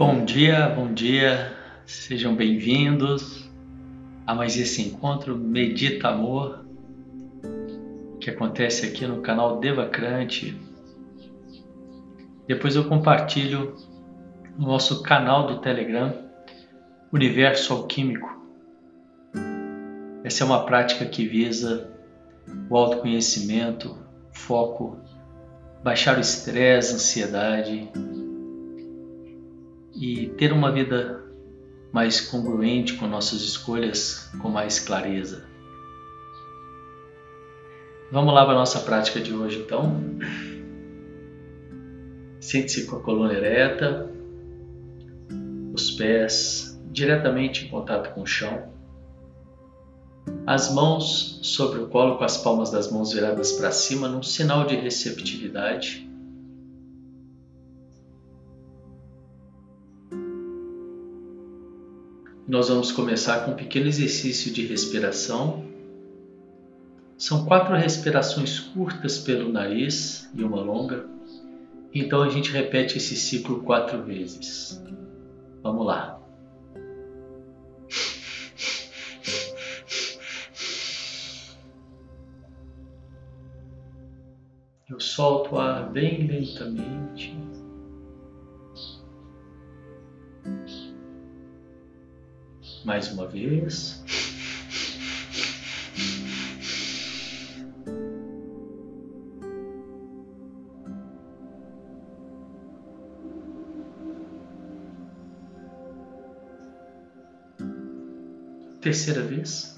Bom dia, bom dia, sejam bem-vindos a mais esse encontro Medita Amor que acontece aqui no canal Devacrante. Depois eu compartilho no nosso canal do Telegram Universo Alquímico. Essa é uma prática que visa o autoconhecimento, foco, baixar o estresse, ansiedade e ter uma vida mais congruente com nossas escolhas com mais clareza. Vamos lá para a nossa prática de hoje então. Sente-se com a coluna ereta, os pés diretamente em contato com o chão, as mãos sobre o colo com as palmas das mãos viradas para cima num sinal de receptividade. Nós vamos começar com um pequeno exercício de respiração. São quatro respirações curtas pelo nariz e uma longa. Então a gente repete esse ciclo quatro vezes. Vamos lá. Eu solto o ar bem lentamente. Mais uma vez. Terceira vez.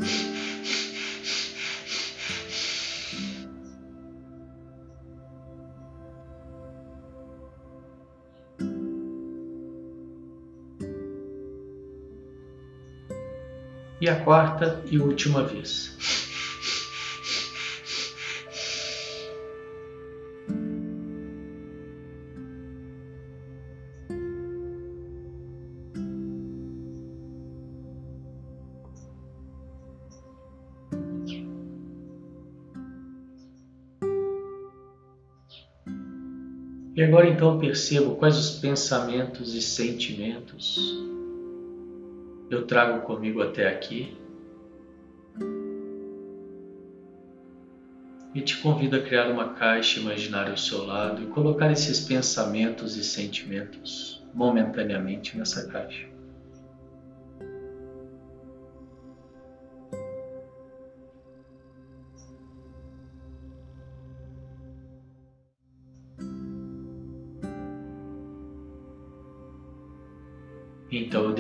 E a quarta e última vez. E agora então percebo quais os pensamentos e sentimentos eu trago comigo até aqui e te convido a criar uma caixa imaginária ao seu lado e colocar esses pensamentos e sentimentos momentaneamente nessa caixa.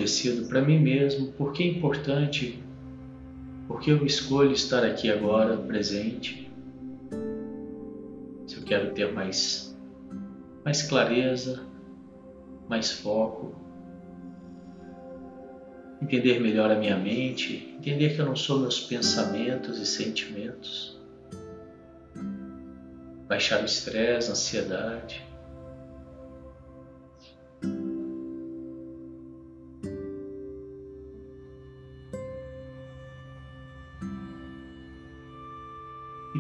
Decido para mim mesmo porque é importante, porque eu escolho estar aqui agora, presente. Se eu quero ter mais, mais clareza, mais foco, entender melhor a minha mente, entender que eu não sou meus pensamentos e sentimentos, baixar o estresse, a ansiedade.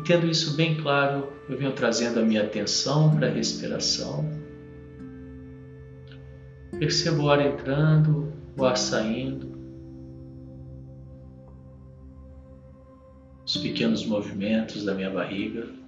Tendo isso bem claro, eu venho trazendo a minha atenção para a respiração. Percebo o ar entrando, o ar saindo. Os pequenos movimentos da minha barriga.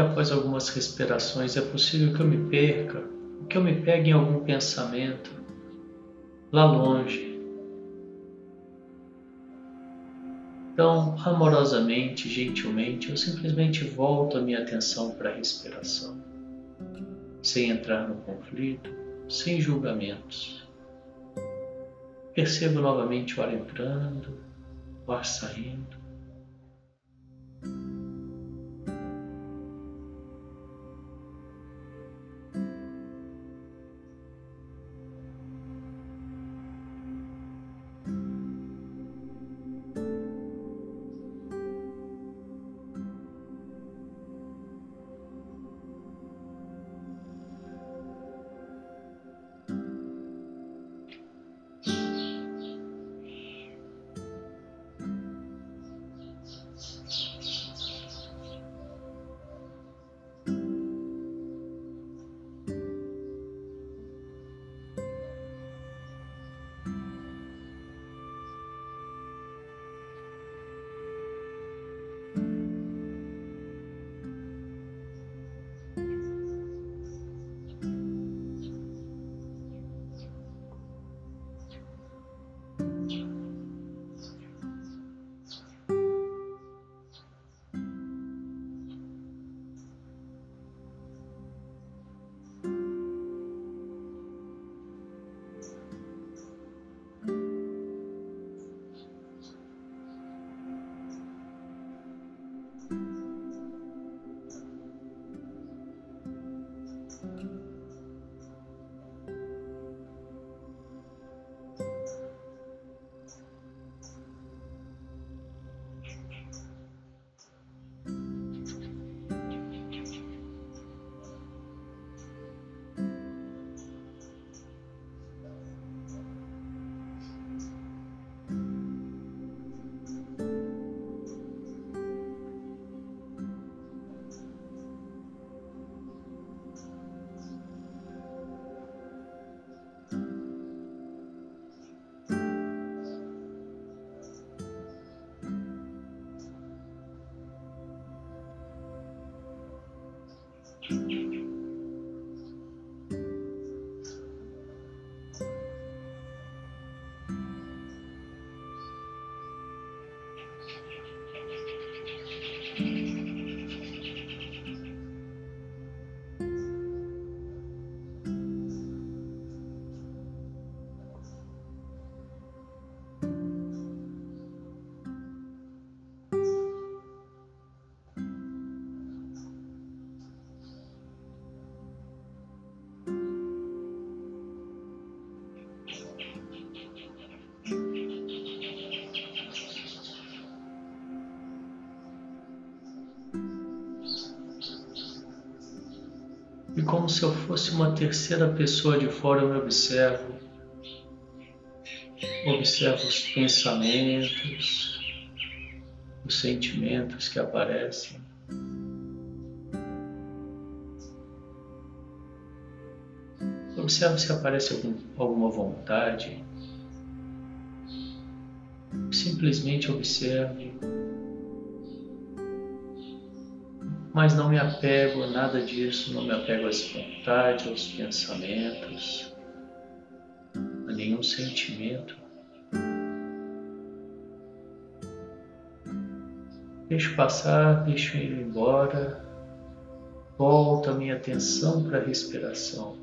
Após algumas respirações, é possível que eu me perca, que eu me pegue em algum pensamento lá longe. Então, amorosamente, gentilmente, eu simplesmente volto a minha atenção para a respiração, sem entrar no conflito, sem julgamentos. Percebo novamente o ar entrando, o ar saindo. Como se eu fosse uma terceira pessoa de fora, eu me observo. Observo os pensamentos, os sentimentos que aparecem. Observo se aparece algum, alguma vontade. Simplesmente observe mas não me apego a nada disso, não me apego às vontades, aos pensamentos, a nenhum sentimento. Deixo passar, deixo ir embora, volto a minha atenção para a respiração.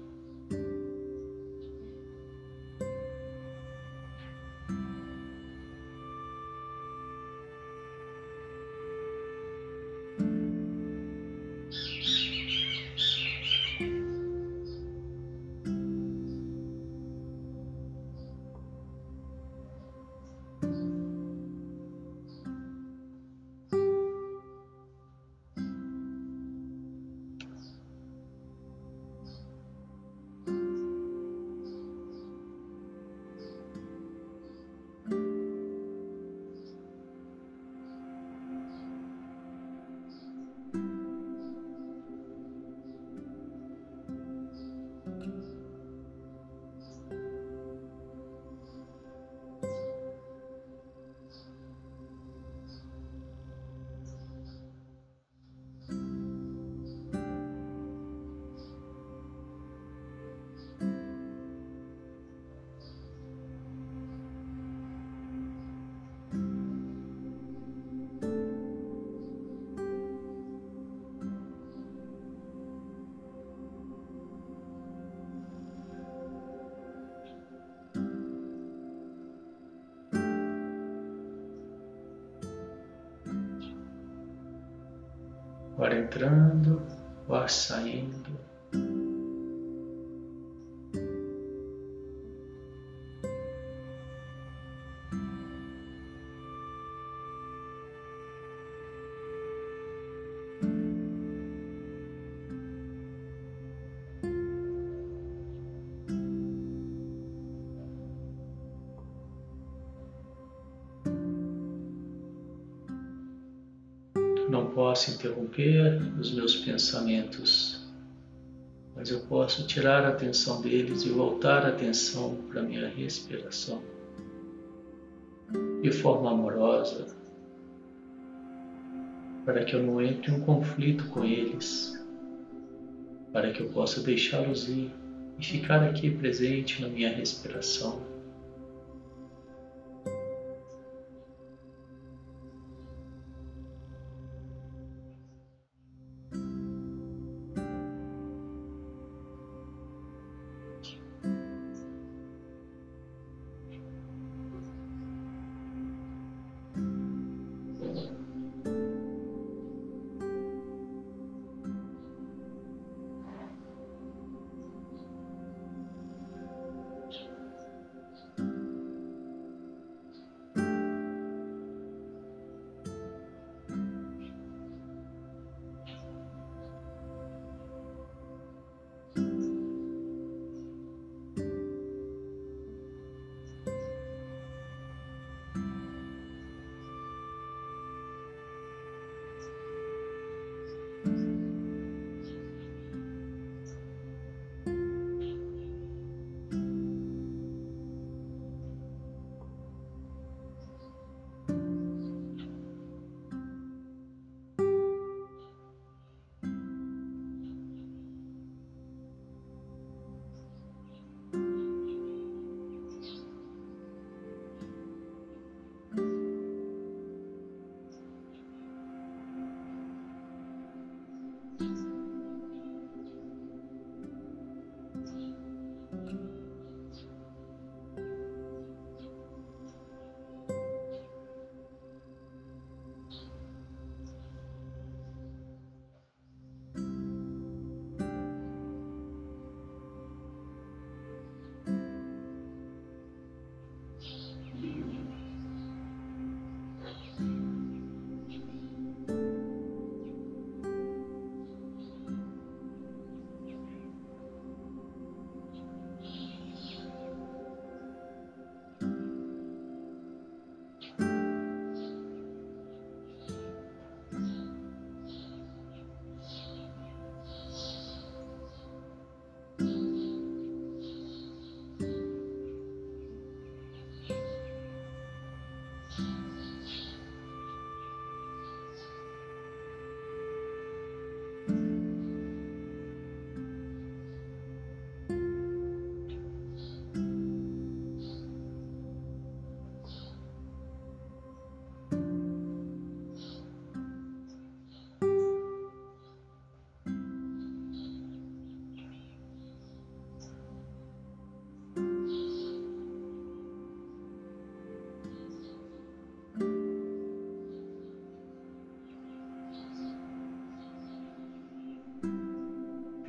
Ar entrando, o ar saindo. Não posso interromper os meus pensamentos, mas eu posso tirar a atenção deles e voltar a atenção para a minha respiração de forma amorosa, para que eu não entre em um conflito com eles, para que eu possa deixá-los ir e ficar aqui presente na minha respiração.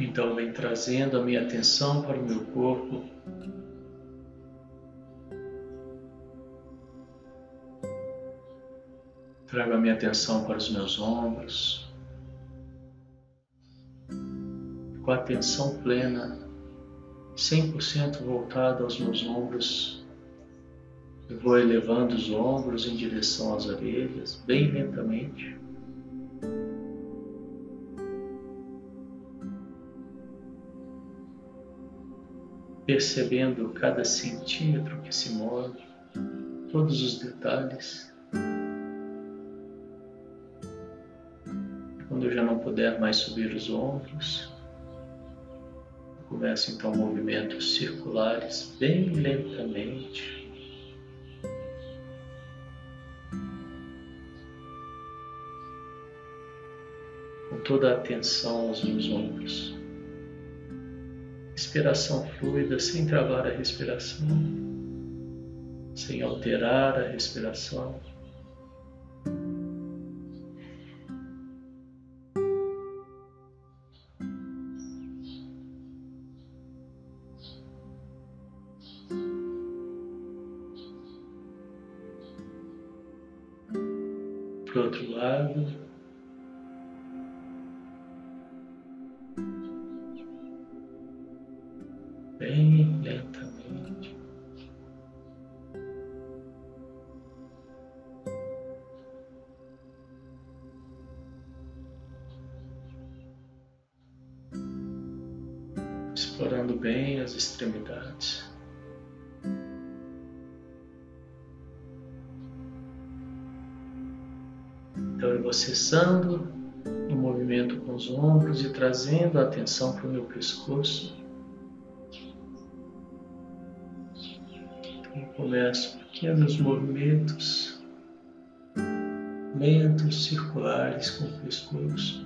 Então, vem trazendo a minha atenção para o meu corpo. Trago a minha atenção para os meus ombros. Com a atenção plena, 100% voltada aos meus ombros, eu vou elevando os ombros em direção às orelhas, bem lentamente. Percebendo cada centímetro que se move, todos os detalhes. Quando eu já não puder mais subir os ombros, começo então movimentos circulares bem lentamente. Com toda a atenção aos meus ombros respiração fluida, sem travar a respiração, sem alterar a respiração. Então eu vou cessando o movimento com os ombros e trazendo a atenção para o meu pescoço. Então eu começo pequenos movimentos lentos, circulares com o pescoço.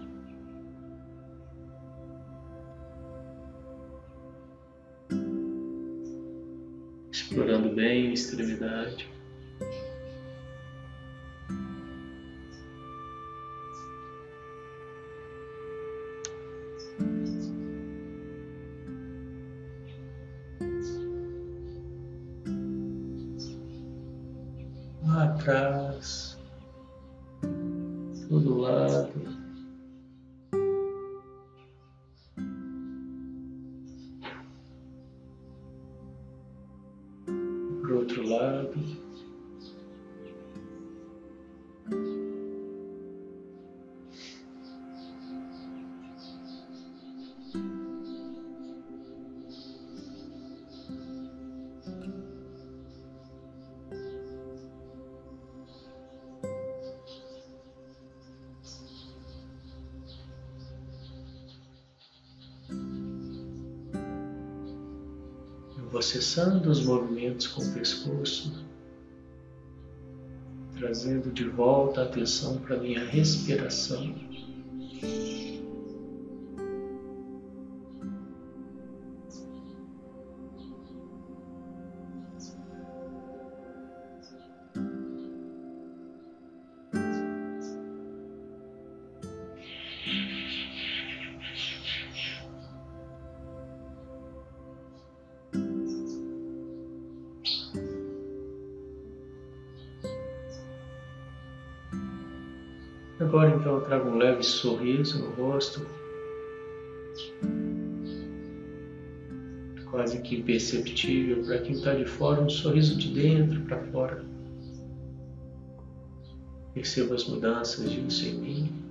Explorando bem a extremidade. Vou acessando os movimentos com o pescoço, trazendo de volta a atenção para a minha respiração. Sorriso no rosto, quase que imperceptível para quem está de fora, um sorriso de dentro para fora. Perceba as mudanças disso em mim.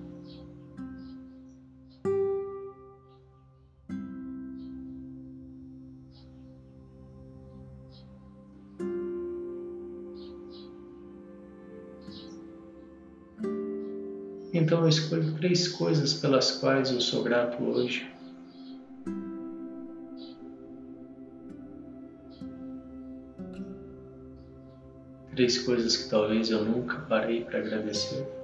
Três coisas pelas quais eu sou grato hoje. Três coisas que talvez eu nunca parei para agradecer.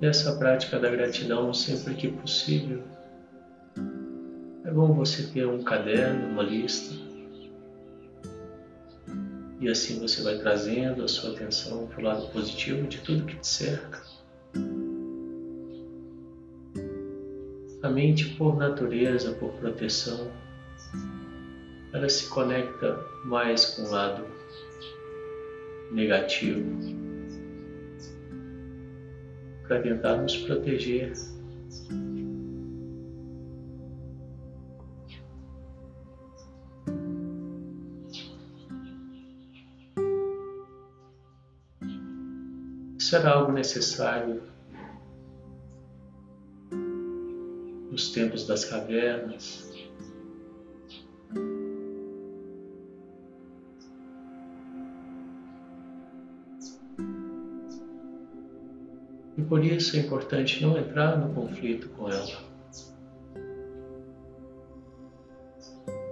Essa prática da gratidão sempre que possível. É bom você ter um caderno, uma lista, e assim você vai trazendo a sua atenção para o lado positivo de tudo que te cerca. A mente, por natureza, por proteção, ela se conecta mais com o lado negativo para tentar nos proteger. Era algo necessário nos tempos das cavernas, por isso é importante não entrar no conflito com ela.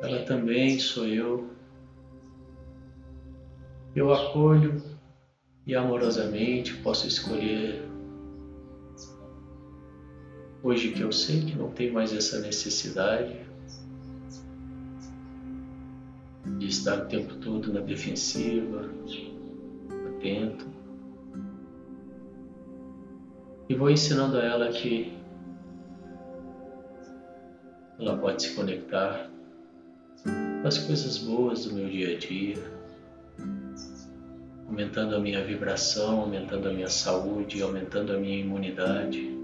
Ela também sou eu. Eu acolho e amorosamente posso escolher. Hoje que eu sei que não tem mais essa necessidade, de estar o tempo todo na defensiva, atento. E vou ensinando a ela que ela pode se conectar as coisas boas do meu dia a dia, aumentando a minha vibração, aumentando a minha saúde, aumentando a minha imunidade,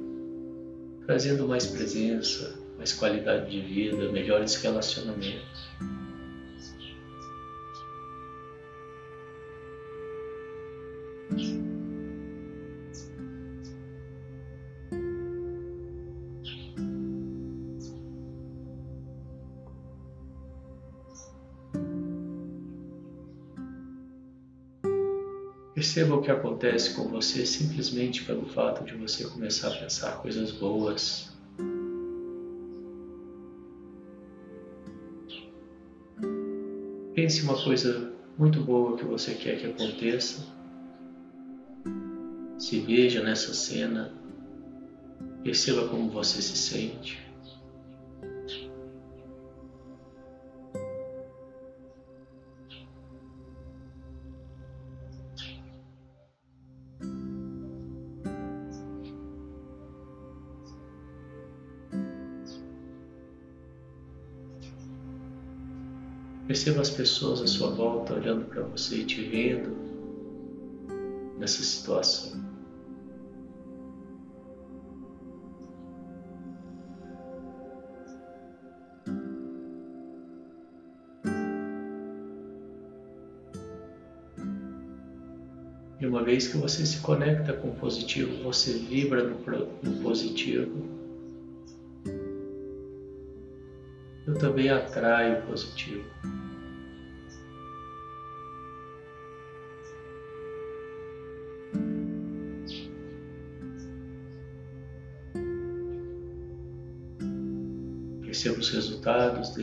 trazendo mais presença, mais qualidade de vida, melhores relacionamentos. Perceba o que acontece com você simplesmente pelo fato de você começar a pensar coisas boas. Pense uma coisa muito boa que você quer que aconteça. Se veja nessa cena. Perceba como você se sente. Perceba as pessoas à sua volta olhando para você e te vendo nessa situação. E uma vez que você se conecta com o positivo, você vibra no, positivo, eu também atraio o positivo.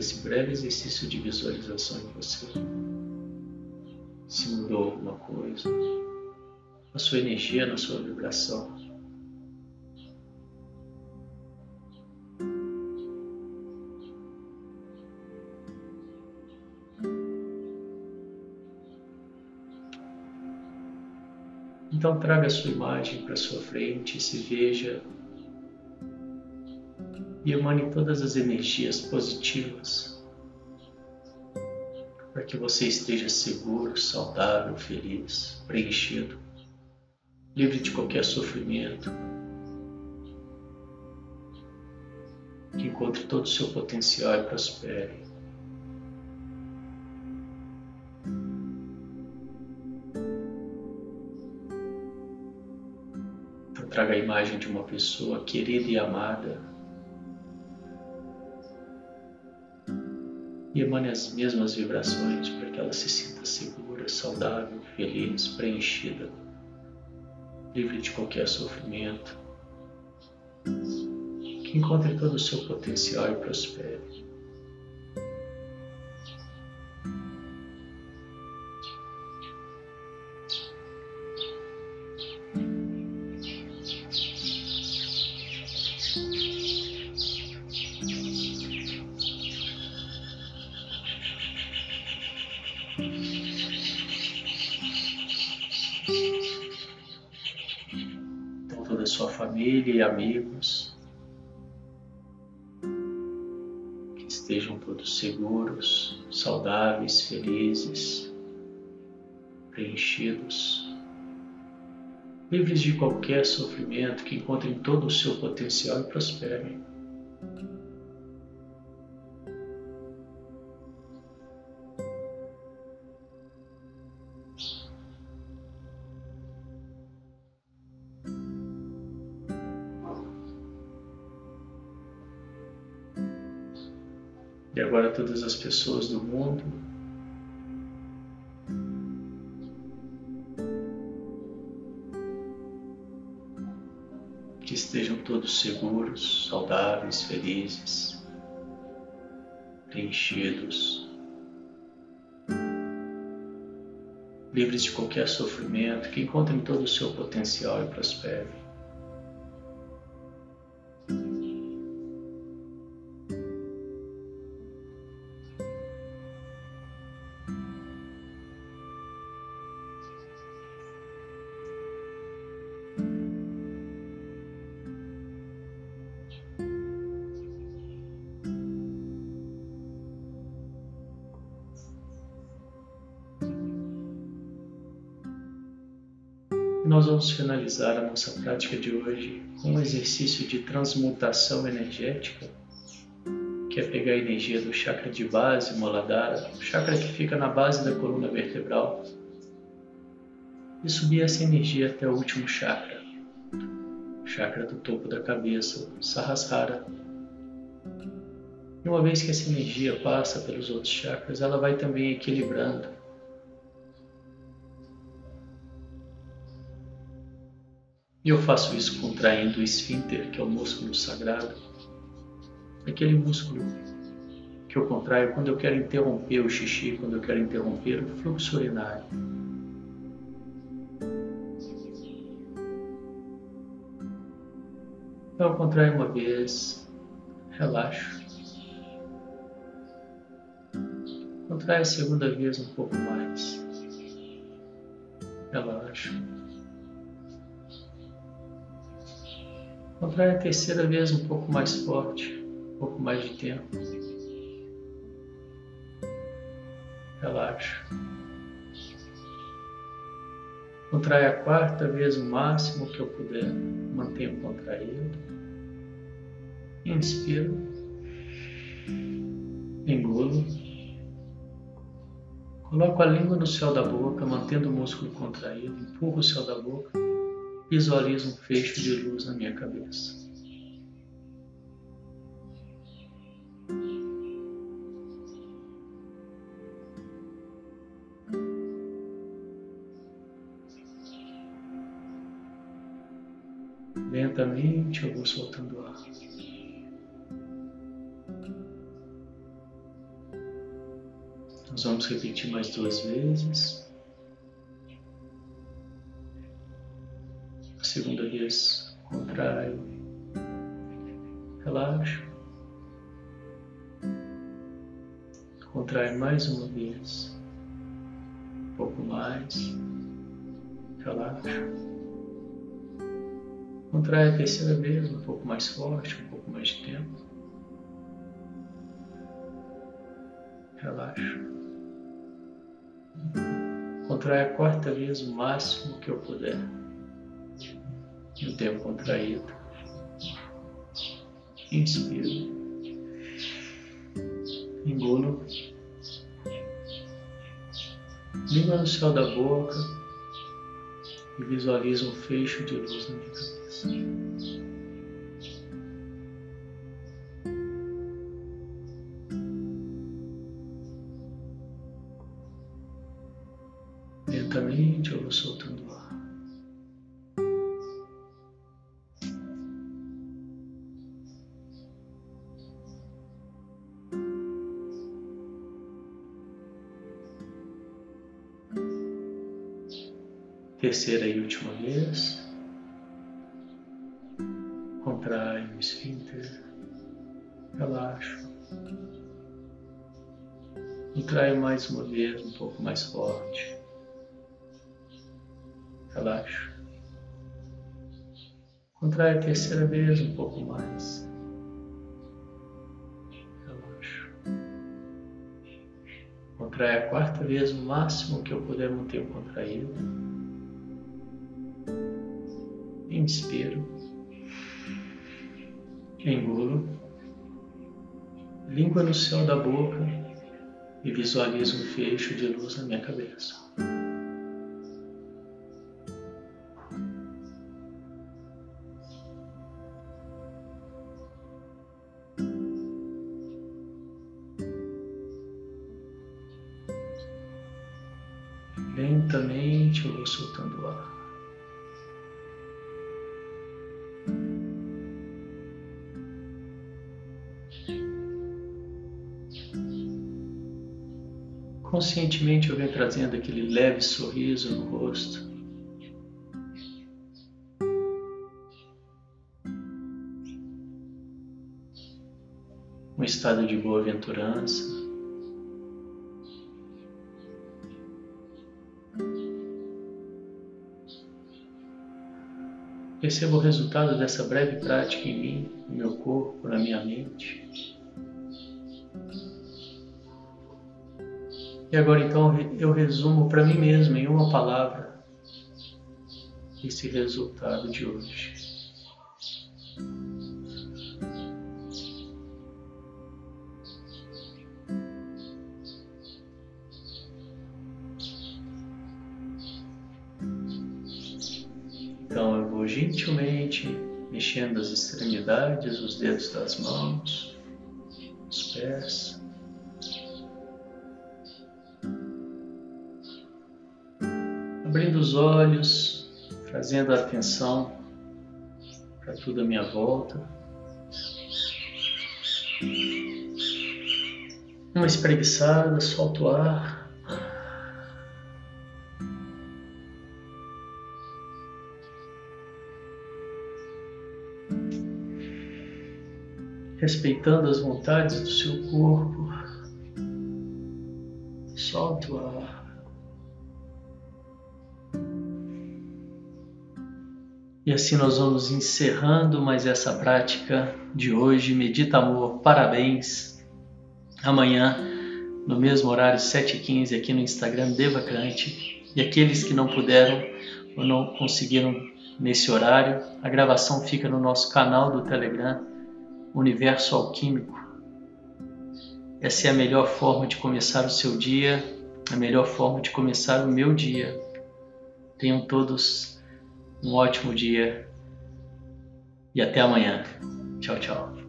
Desse breve exercício de visualização em você. Se mudou alguma coisa, a sua energia, na sua vibração. Então traga a sua imagem para sua frente e se veja e emane todas as energias positivas para que você esteja seguro, saudável, feliz, preenchido, livre de qualquer sofrimento, que encontre todo o seu potencial e prospere. traga a imagem de uma pessoa querida e amada. E emane as mesmas vibrações para que ela se sinta segura, saudável, feliz, preenchida, livre de qualquer sofrimento. Que encontre todo o seu potencial e prospere. Sua família e amigos, que estejam todos seguros, saudáveis, felizes, preenchidos, livres de qualquer sofrimento, que encontrem todo o seu potencial e prosperem. Todas as pessoas do mundo. Que estejam todos seguros, saudáveis, felizes, preenchidos, livres de qualquer sofrimento, que encontrem todo o seu potencial e prosperem. Vamos finalizar a nossa prática de hoje com um exercício de transmutação energética, que é pegar a energia do chakra de base, Moladhara, o chakra que fica na base da coluna vertebral, e subir essa energia até o último chakra, o chakra do topo da cabeça, Sahasrara. E uma vez que essa energia passa pelos outros chakras, ela vai também equilibrando E eu faço isso contraindo o esfíncter, que é o músculo sagrado. Aquele músculo que eu contraio quando eu quero interromper o xixi, quando eu quero interromper o fluxo urinário. Então eu contraio uma vez, relaxo. Contrai a segunda vez um pouco mais. Relaxo. Contrai a terceira vez um pouco mais forte, um pouco mais de tempo. Relaxa. Contrai a quarta vez o máximo que eu puder, mantenho contraído. Inspiro. Engulo. Coloco a língua no céu da boca, mantendo o músculo contraído. Empurro o céu da boca visualizo um fecho de luz na minha cabeça. Lentamente eu vou soltando ar. Nós vamos repetir mais duas vezes. Contraio, relaxo, contrai mais uma vez, um pouco mais, relaxo, contrai a terceira vez, um pouco mais forte, um pouco mais de tempo, relaxo. Contrai a quarta vez o máximo que eu puder e o tempo contraído. Inspiro. Engulo. Língua no céu da boca e visualizo um fecho de luz na minha cabeça. Terceira vez, um pouco mais. Relaxo. Contrai a quarta vez, o máximo que eu puder manter contraído inspiro, engulo, língua no céu da boca e visualizo um fecho de luz na minha cabeça. Conscientemente eu venho trazendo aquele leve sorriso no rosto. Um estado de boa-aventurança. Perceba o resultado dessa breve prática em mim, no meu corpo, na minha mente. E agora então eu resumo para mim mesmo em uma palavra esse resultado de hoje. Então eu vou gentilmente mexendo as extremidades, os dedos das mãos, os pés. Os olhos, trazendo a atenção para tudo à minha volta. Uma espreguiçada, solto o ar. respeitando as vontades do seu corpo. Solta o ar. E assim nós vamos encerrando mais essa prática de hoje. Medita amor, parabéns. Amanhã, no mesmo horário, 7h15, aqui no Instagram Devacrante. E aqueles que não puderam ou não conseguiram nesse horário, a gravação fica no nosso canal do Telegram universo alquímico. Essa é a melhor forma de começar o seu dia, a melhor forma de começar o meu dia. Tenham todos um ótimo dia e até amanhã. Tchau, tchau.